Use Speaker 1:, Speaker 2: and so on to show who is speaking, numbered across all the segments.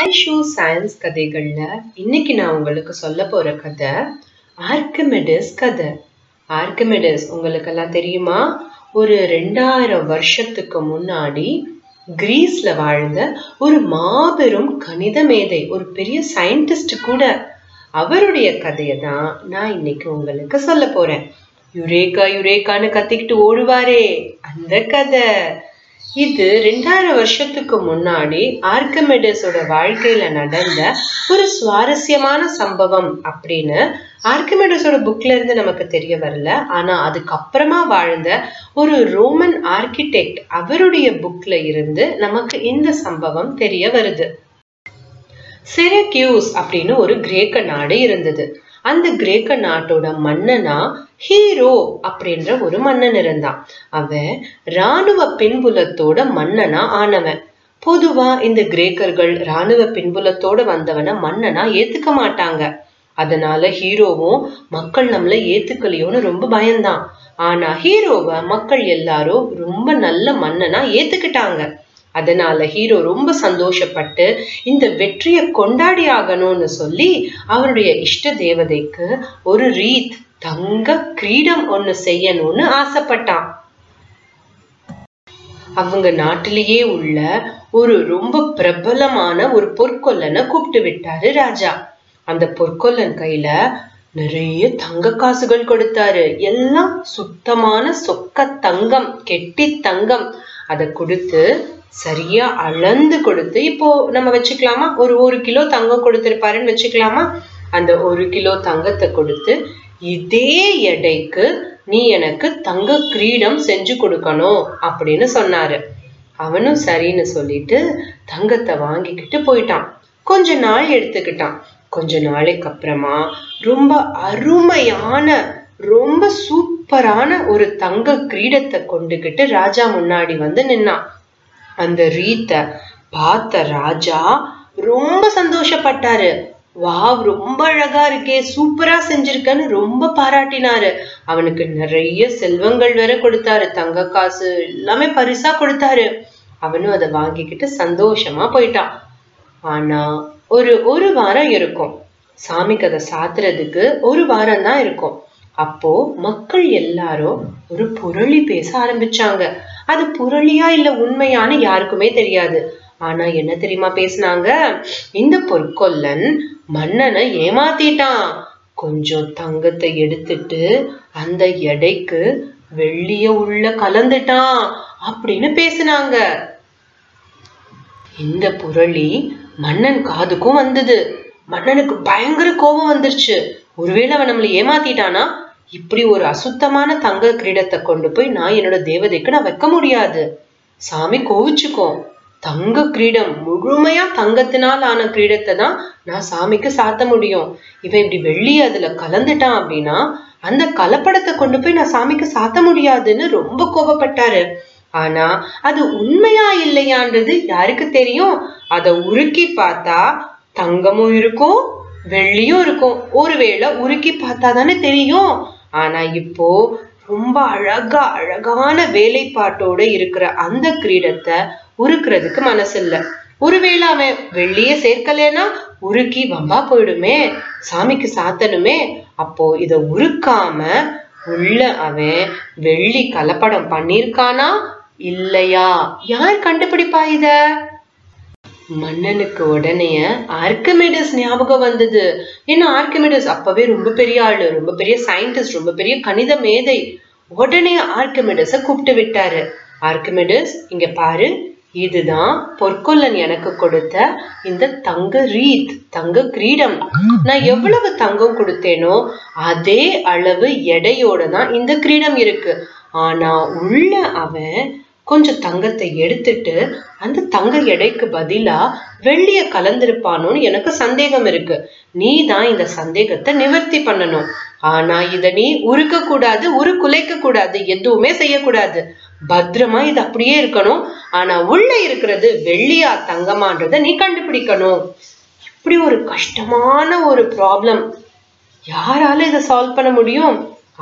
Speaker 1: Aishu science கதைகள்ல இன்னைக்கு நான் உங்களுக்கு சொல்ல போற கதை ஆர்கமெடிஸ் கதை. ஆர்கமெடிஸ் உங்களுக்கெல்லாம் தெரியுமா? ஒரு ரெண்டாயிரம் வருஷத்துக்கு முன்னாடி கிரீஸ்ல வாழ்ந்த ஒரு மாபெரும் கணித மேதை ஒரு பெரிய சயின்டிஸ்ட் கூட. அவருடைய கதையை தான் நான் இன்னைக்கு உங்களுக்கு சொல்ல போறேன். யுரேகா யுரேகான்னு கத்திக்கிட்டு ஓடுவாரே அந்த கதை. இது ரெண்டாயிரம் வருஷத்துக்கு முன்னாடி ஆர்கமெடஸோட வாழ்க்கையில நடந்த ஒரு சுவாரஸ்யமான சம்பவம் அப்படின்னு ஆர்கமெடஸோட புக்ல இருந்து நமக்கு தெரிய வரல. ஆனா அதுக்கப்புறமா வாழ்ந்த ஒரு ரோமன் ஆர்கிடெக்ட் அவருடைய புக்ல இருந்து நமக்கு இந்த சம்பவம் தெரிய வருது. செரக்யூஸ் அப்படின்னு ஒரு கிரேக்க நாடு இருந்தது. அந்த கிரேக்க நாட்டோட மன்னனா ஹீரோ அப்படின்ற ஒரு மன்னன் இருந்தான். அவன் இராணுவ பின்புலத்தோட மன்னனா ஆனவன். பொதுவா இந்த கிரேக்கர்கள் இராணுவ பின்புலத்தோட வந்தவன மன்னனா ஏத்துக்க மாட்டாங்க. அதனால ஹீரோவும் மக்கள் நம்மள ஏத்துக்கலையோன்னு ரொம்ப பயந்தான். ஆனா ஹீரோவை மக்கள் எல்லாரும் ரொம்ப நல்ல மன்னனா ஏத்துக்கிட்டாங்க. அதனால ஹீரோ ரொம்ப சந்தோஷப்பட்டு இந்த வெற்றியை கொண்டாடி ஆகணும்னு சொல்லி அவருடைய இஷ்ட தேவதைக்கு ஒரு ரீத் தங்க கிரீடம் ஒண்ணு செய்யணும்னு ஆசைப்பட்டான். அவங்க நாட்டிலேயே உள்ள ஒரு ரொம்ப பிரபலமான ஒரு பொற்கொல்லனை கூப்பிட்டு விட்டாரு ராஜா. அந்த பொற்கொல்லன் கையில நிறைய தங்க காசுகள் கொடுத்தாரு. எல்லாம் சுத்தமான சொக்க தங்கம் கெட்டி தங்கம். அதை கொடுத்து சரியா அளந்து கொடுத்து இப்போ நம்ம வச்சுக்கலாமா? ஒரு ஒரு கிலோ தங்கம் கொடுத்துருப்பாருன்னு வச்சுக்கலாமா? அந்த ஒரு கிலோ தங்கத்தை கொடுத்து இதே எடைக்கு நீ எனக்கு தங்க கிரீடம் செஞ்சு கொடுக்கணும் அப்படின்னு சொன்னாரு. அவனும் சரின்னு சொல்லிட்டு தங்கத்தை வாங்கிக்கிட்டு போயிட்டான். கொஞ்ச நாள் எடுத்துக்கிட்டான். கொஞ்ச நாளைக்கு அப்புறமா ரொம்ப அருமையான ரொம்ப சூப்பரான ஒரு தங்க கிரீடத்தை கொண்டுகிட்டு ராஜா முன்னாடி வந்து நின்னான். அந்த ரீத்த பார்த்த ராஜா ரொம்ப சந்தோஷப்பட்டாரு. வாவ் ரொம்ப அழகா இருக்கே சூப்பரா செஞ்சிருக்கன்னு ரொம்ப பாராட்டினாரு. அவனுக்கு நிறைய செல்வங்கள் வேற கொடுத்தாரு தங்க காசு எல்லாமே பரிசா கொடுத்தாரு. அவனும் அதை வாங்கிக்கிட்டு சந்தோஷமா போயிட்டான். ஆனா ஒரு ஒரு வாரம் இருக்கும். சாமி கதை சாத்துறதுக்கு ஒரு வாரம் தான் இருக்கும். அப்போ மக்கள் எல்லாரும் ஒரு புரளி பேச ஆரம்பிச்சாங்க. அது புரளியா இல்ல உண்மையான்னு யாருக்குமே தெரியாது. ஆனா என்ன தெரியுமா பேசினாங்க? இந்த பொற்கொல்லன் மன்னனை ஏமாத்திட்டான். கொஞ்சம் தங்கத்தை எடுத்துட்டு அந்த எடைக்கு வெள்ளிய உள்ள கலந்துட்டான் அப்படின்னு பேசினாங்க. இந்த புரளி மன்னன் காதுக்கும் வந்தது. மன்னனுக்கு பயங்கர கோபம் வந்துருச்சு. ஒருவேளை அவன் நம்மளை ஏமாத்திட்டானா? இப்படி ஒரு அசுத்தமான தங்க கிரீடத்தை கொண்டு போய் நான் என்னோட தேவதைக்கு நான் வைக்க முடியாது. சாமி கோவிச்சுக்கோ. தங்க கிரீடம் முழுமையா தங்கத்தினால் ஆன கிரீடத்தை தான் நான் சாமிக்கு சாத்த முடியும். இவன் இப்படி வெள்ளி அதுல கலந்துட்டான் அப்படின்னா அந்த கலப்படத்தை கொண்டு போய் நான் சாமிக்கு சாத்த முடியாதுன்னு ரொம்ப கோபப்பட்டாரு. ஆனா அது உண்மையா இல்லையான்றது யாருக்கு தெரியும்? அதை உருக்கி பார்த்தா தங்கமும் இருக்கும் வெள்ளியும் இருக்கும். ஒருவேளை உருக்கி பார்த்தா தானே தெரியும்? ஆனா இப்போ ரொம்ப அழகா அழகான வேலைப்பாட்டோட இருக்கிற அந்த கிரீடத்தை உருக்குறதுக்கு மனசு இல்ல ஒருவேளை அவன் வெள்ளியே சேர்க்கலனா உருக்கி வம்பா போயிடுமே சாமிக்கு சாத்தனுமே அப்போ இத உருக்காம உள்ள அவன் வெள்ளி கலப்படம் பண்ணிருக்கானா இல்லையா? யார் கண்டுபிடிப்பா இத? மன்னனுக்கு உடனே ஆர்கமிடஸ் ஞாபகம் வந்தது. ஏன்னா ஆர்கமிடஸ் அப்பவே ரொம்ப பெரிய ஆளு ரொம்ப பெரிய சயின்டிஸ்ட் ரொம்ப பெரிய கணித மேதை. உடனே ஆர்கமிடஸ கூப்பிட்டு விட்டாரு. ஆர்கமிடஸ் இங்க பாரு இதுதான் பொற்கொல்லன் எனக்கு கொடுத்த இந்த தங்க ரீத் தங்க கிரீடம். நான் எவ்வளவு தங்கம் கொடுத்தேனோ அதே அளவு எடையோட தான் இந்த கிரீடம் இருக்கு. ஆனா உள்ள அவன் கொஞ்சம் தங்கத்தை எடுத்துட்டு அந்த தங்க எடைக்கு பதிலா வெள்ளிய கலந்திருப்பானோன்னு எனக்கு சந்தேகம் இருக்கு. நீ தான் இந்த சந்தேகத்தை நிவர்த்தி பண்ணணும். ஆனா இத நீ உருக்க கூடாது உரு குலைக்க கூடாது எதுவுமே செய்யக்கூடாது. பத்திரமா இது அப்படியே இருக்கணும். ஆனா உள்ள இருக்கிறது வெள்ளியா தங்கமான்றத நீ கண்டுபிடிக்கணும். இப்படி ஒரு கஷ்டமான ஒரு ப்ராப்ளம் யாரால இதை சால்வ் பண்ண முடியும்?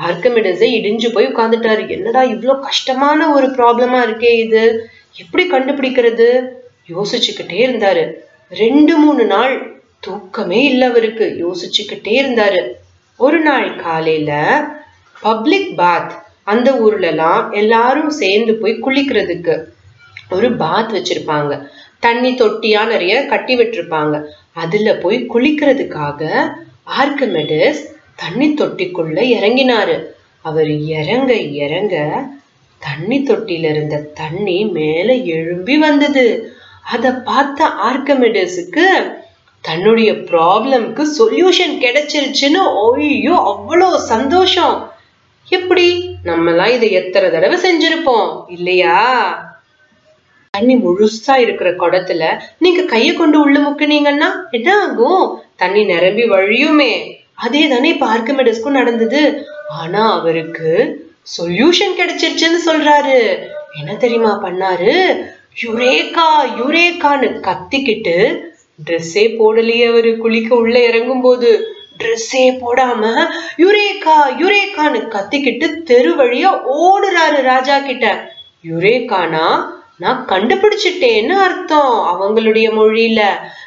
Speaker 1: ஆர்கமிடஸே இடிஞ்சு போய் உட்காந்துட்டாரு என்னடா இவ்வளோ கஷ்டமான ஒரு ப்ராப்ளமா இருக்கே இது? எப்படி கண்டுபிடிக்கிறது? யோசிச்சுக்கிட்டே இருந்தாரு. ரெண்டு மூணு நாள் தூக்கமே இல்லை அவருக்கு. யோசிச்சுக்கிட்டே இருந்தாரு. ஒரு நாள் காலையில பப்ளிக் பாத் அந்த ஊர்லலாம் எல்லாரும் சேர்ந்து போய் குளிக்கிறதுக்கு ஒரு பாத் வச்சிருப்பாங்க. தண்ணி தொட்டியா நிறைய கட்டி விட்டுருப்பாங்க. அதுல போய் குளிக்கிறதுக்காக ஆர்கமெடிஸ் தண்ணி தொட்டிக்குள்ள இறங்கினாரு. அவர் இறங்க இறங்க தண்ணி தொட்டியில இருந்த தண்ணி மேல எழும்பி வந்தது. அத பார்த்த ஆர்கமெடிஸுக்கு தன்னுடைய ப்ராப்ளம்க்கு சொல்யூஷன் கிடைச்சிருச்சுன்னு ஐயோ அவ்வளோ சந்தோஷம். எப்படி? நம்மலாம் இதை எத்தனை தடவை செஞ்சிருப்போம் இல்லையா? தண்ணி முழுசா இருக்கிற குடத்துல நீங்க கைய கொண்டு உள்ள முக்குனீங்கன்னா என்ன ஆகும்? தண்ணி நிரம்பி வழியுமே. அதே தானே இப்ப ஆர்கமெடிஸ்க்கும் நடந்தது. ஆனா அவருக்கு சொல்யூஷன் கிடைச்சிருச்சுன்னு சொல்றாரு. என்ன தெரியுமா பண்ணாரு? யுரேகா யுரேகான்னு கத்திக்கிட்டு ட்ரெஸ்ஸே போடலையே அவரு. குளிக்க உள்ள இறங்கும் போது ட்ரெஸ்ஸே போடாம யுரேகா யுரேகான்னு கத்திக்கிட்டு தெரு வழியா ஓடுறாரு ராஜா கிட்ட. யுரேகானா நான் கண்டுபிடிச்சிட்டேன்னு அர்த்தம். அவங்களுடைய மொழியில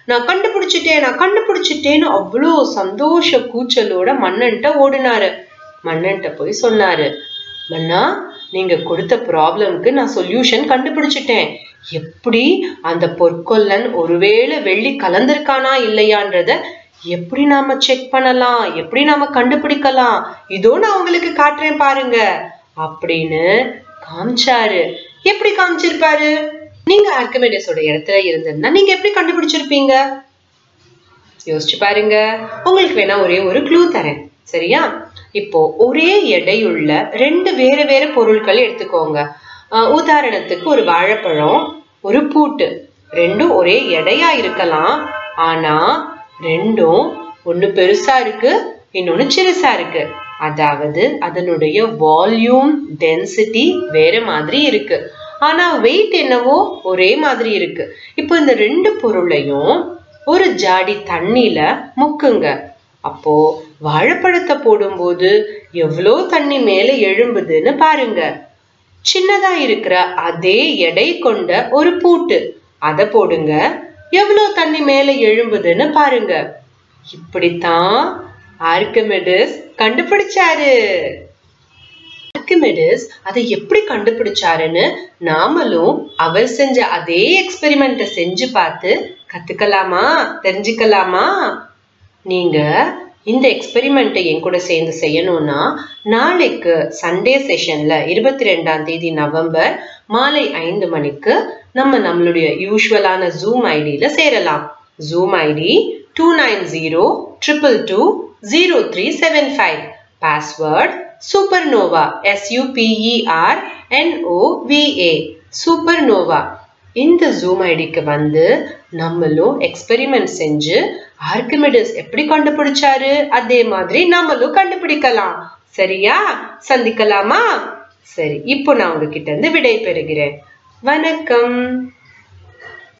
Speaker 1: நான் கண்டுபிடிச்சிட்டேன் நான் கண்டுபிடிச்சிட்டேன்னு அவ்வளோ சந்தோஷ கூச்சலோட மன்னன்ட்ட ஓடினாரு. மன்னன்ட்ட போய் சொன்னாரு மன்னா நீங்க கொடுத்த ப்ராப்ளம்க்கு நான் சொல்யூஷன் கண்டுபிடிச்சிட்டேன். எப்படி அந்த பொற்கொல்லன் ஒருவேளை வெள்ளி கலந்திருக்கானா இல்லையான்றத எப்படி நாம செக் பண்ணலாம்? எப்படி நாம கண்டுபிடிக்கலாம்? இதோ நான் உங்களுக்கு காட்டுறேன் பாருங்க அப்படின்னு காமிச்சாரு. எப்படி காமிச்சிருப்பாரு? நீங்க ஆர்கமெடிஸோட இடத்துல இருந்திருந்தா நீங்க எப்படி கண்டுபிடிச்சிருப்பீங்க? யோசிச்சு பாருங்க. உங்களுக்கு வேணா ஒரே ஒரு க்ளூ தரேன். சரியா? இப்போ ஒரே எடையுள்ள ரெண்டு வேற வேற பொருட்கள் எடுத்துக்கோங்க. உதாரணத்துக்கு ஒரு வாழைப்பழம் ஒரு பூட்டு. ரெண்டும் ஒரே எடையா இருக்கலாம். ஆனா ரெண்டும் ஒண்ணு பெருசா இருக்கு இன்னொன்னு சிறுசா இருக்கு. அதாவது அதனுடைய வால்யூம் டென்சிட்டி வேற மாதிரி இருக்கு. ஆனா வெயிட் என்னவோ ஒரே மாதிரி இருக்கு. இப்போ இந்த ரெண்டு பொருளையும் ஒரு ஜாடி தண்ணியில முக்குங்க. அப்போ வாழைப்பழத்தை போடும்போது எவ்வளோ தண்ணி மேலே எழும்புதுன்னு பாருங்க. சின்னதா இருக்கிற அதே எடை கொண்ட ஒரு பூட்டு. அதை போடுங்க. எவ்வளோ தண்ணி மேலே எழும்புதுன்னு பாருங்க. இப்படித்தான் ஆர்கமெடிஸ் கண்டுபிடிச்சாரு. ஆர்கிமெடிஸ் அதை எப்படி கண்டுபிடிச்சாருன்னு நாமளும் அவர் செஞ்ச அதே எக்ஸ்பெரிமெண்ட்டை செஞ்சு பார்த்து கத்துக்கலாமா? தெரிஞ்சுக்கலாமா? நீங்க இந்த எக்ஸ்பெரிமெண்ட்டை என் கூட சேர்ந்து செய்யணும்னா நாளைக்கு சண்டே செஷன்ல இருபத்தி ரெண்டாம் தேதி நவம்பர் மாலை ஐந்து மணிக்கு நம்ம நம்மளுடைய யூஸ்வலான ஜூம் ஐடியில சேரலாம். Zoom ID two nine zero triple two zero three seven five password supernova S U P E R N O V A supernova இந்த ஜூம் ஐடிக்கு வந்து நம்மளும் எக்ஸ்பெரிமெண்ட் செஞ்சு ஆர்கிமிடிஸ் எப்படி கண்டுபிடிச்சாரு? அதே மாதிரி நம்மளும் கண்டுபிடிக்கலாம். சரியா? சந்திக்கலாமா? சரி இப்போ நான் உங்ககிட்ட இருந்து விடை பெறுகிறேன். வணக்கம்.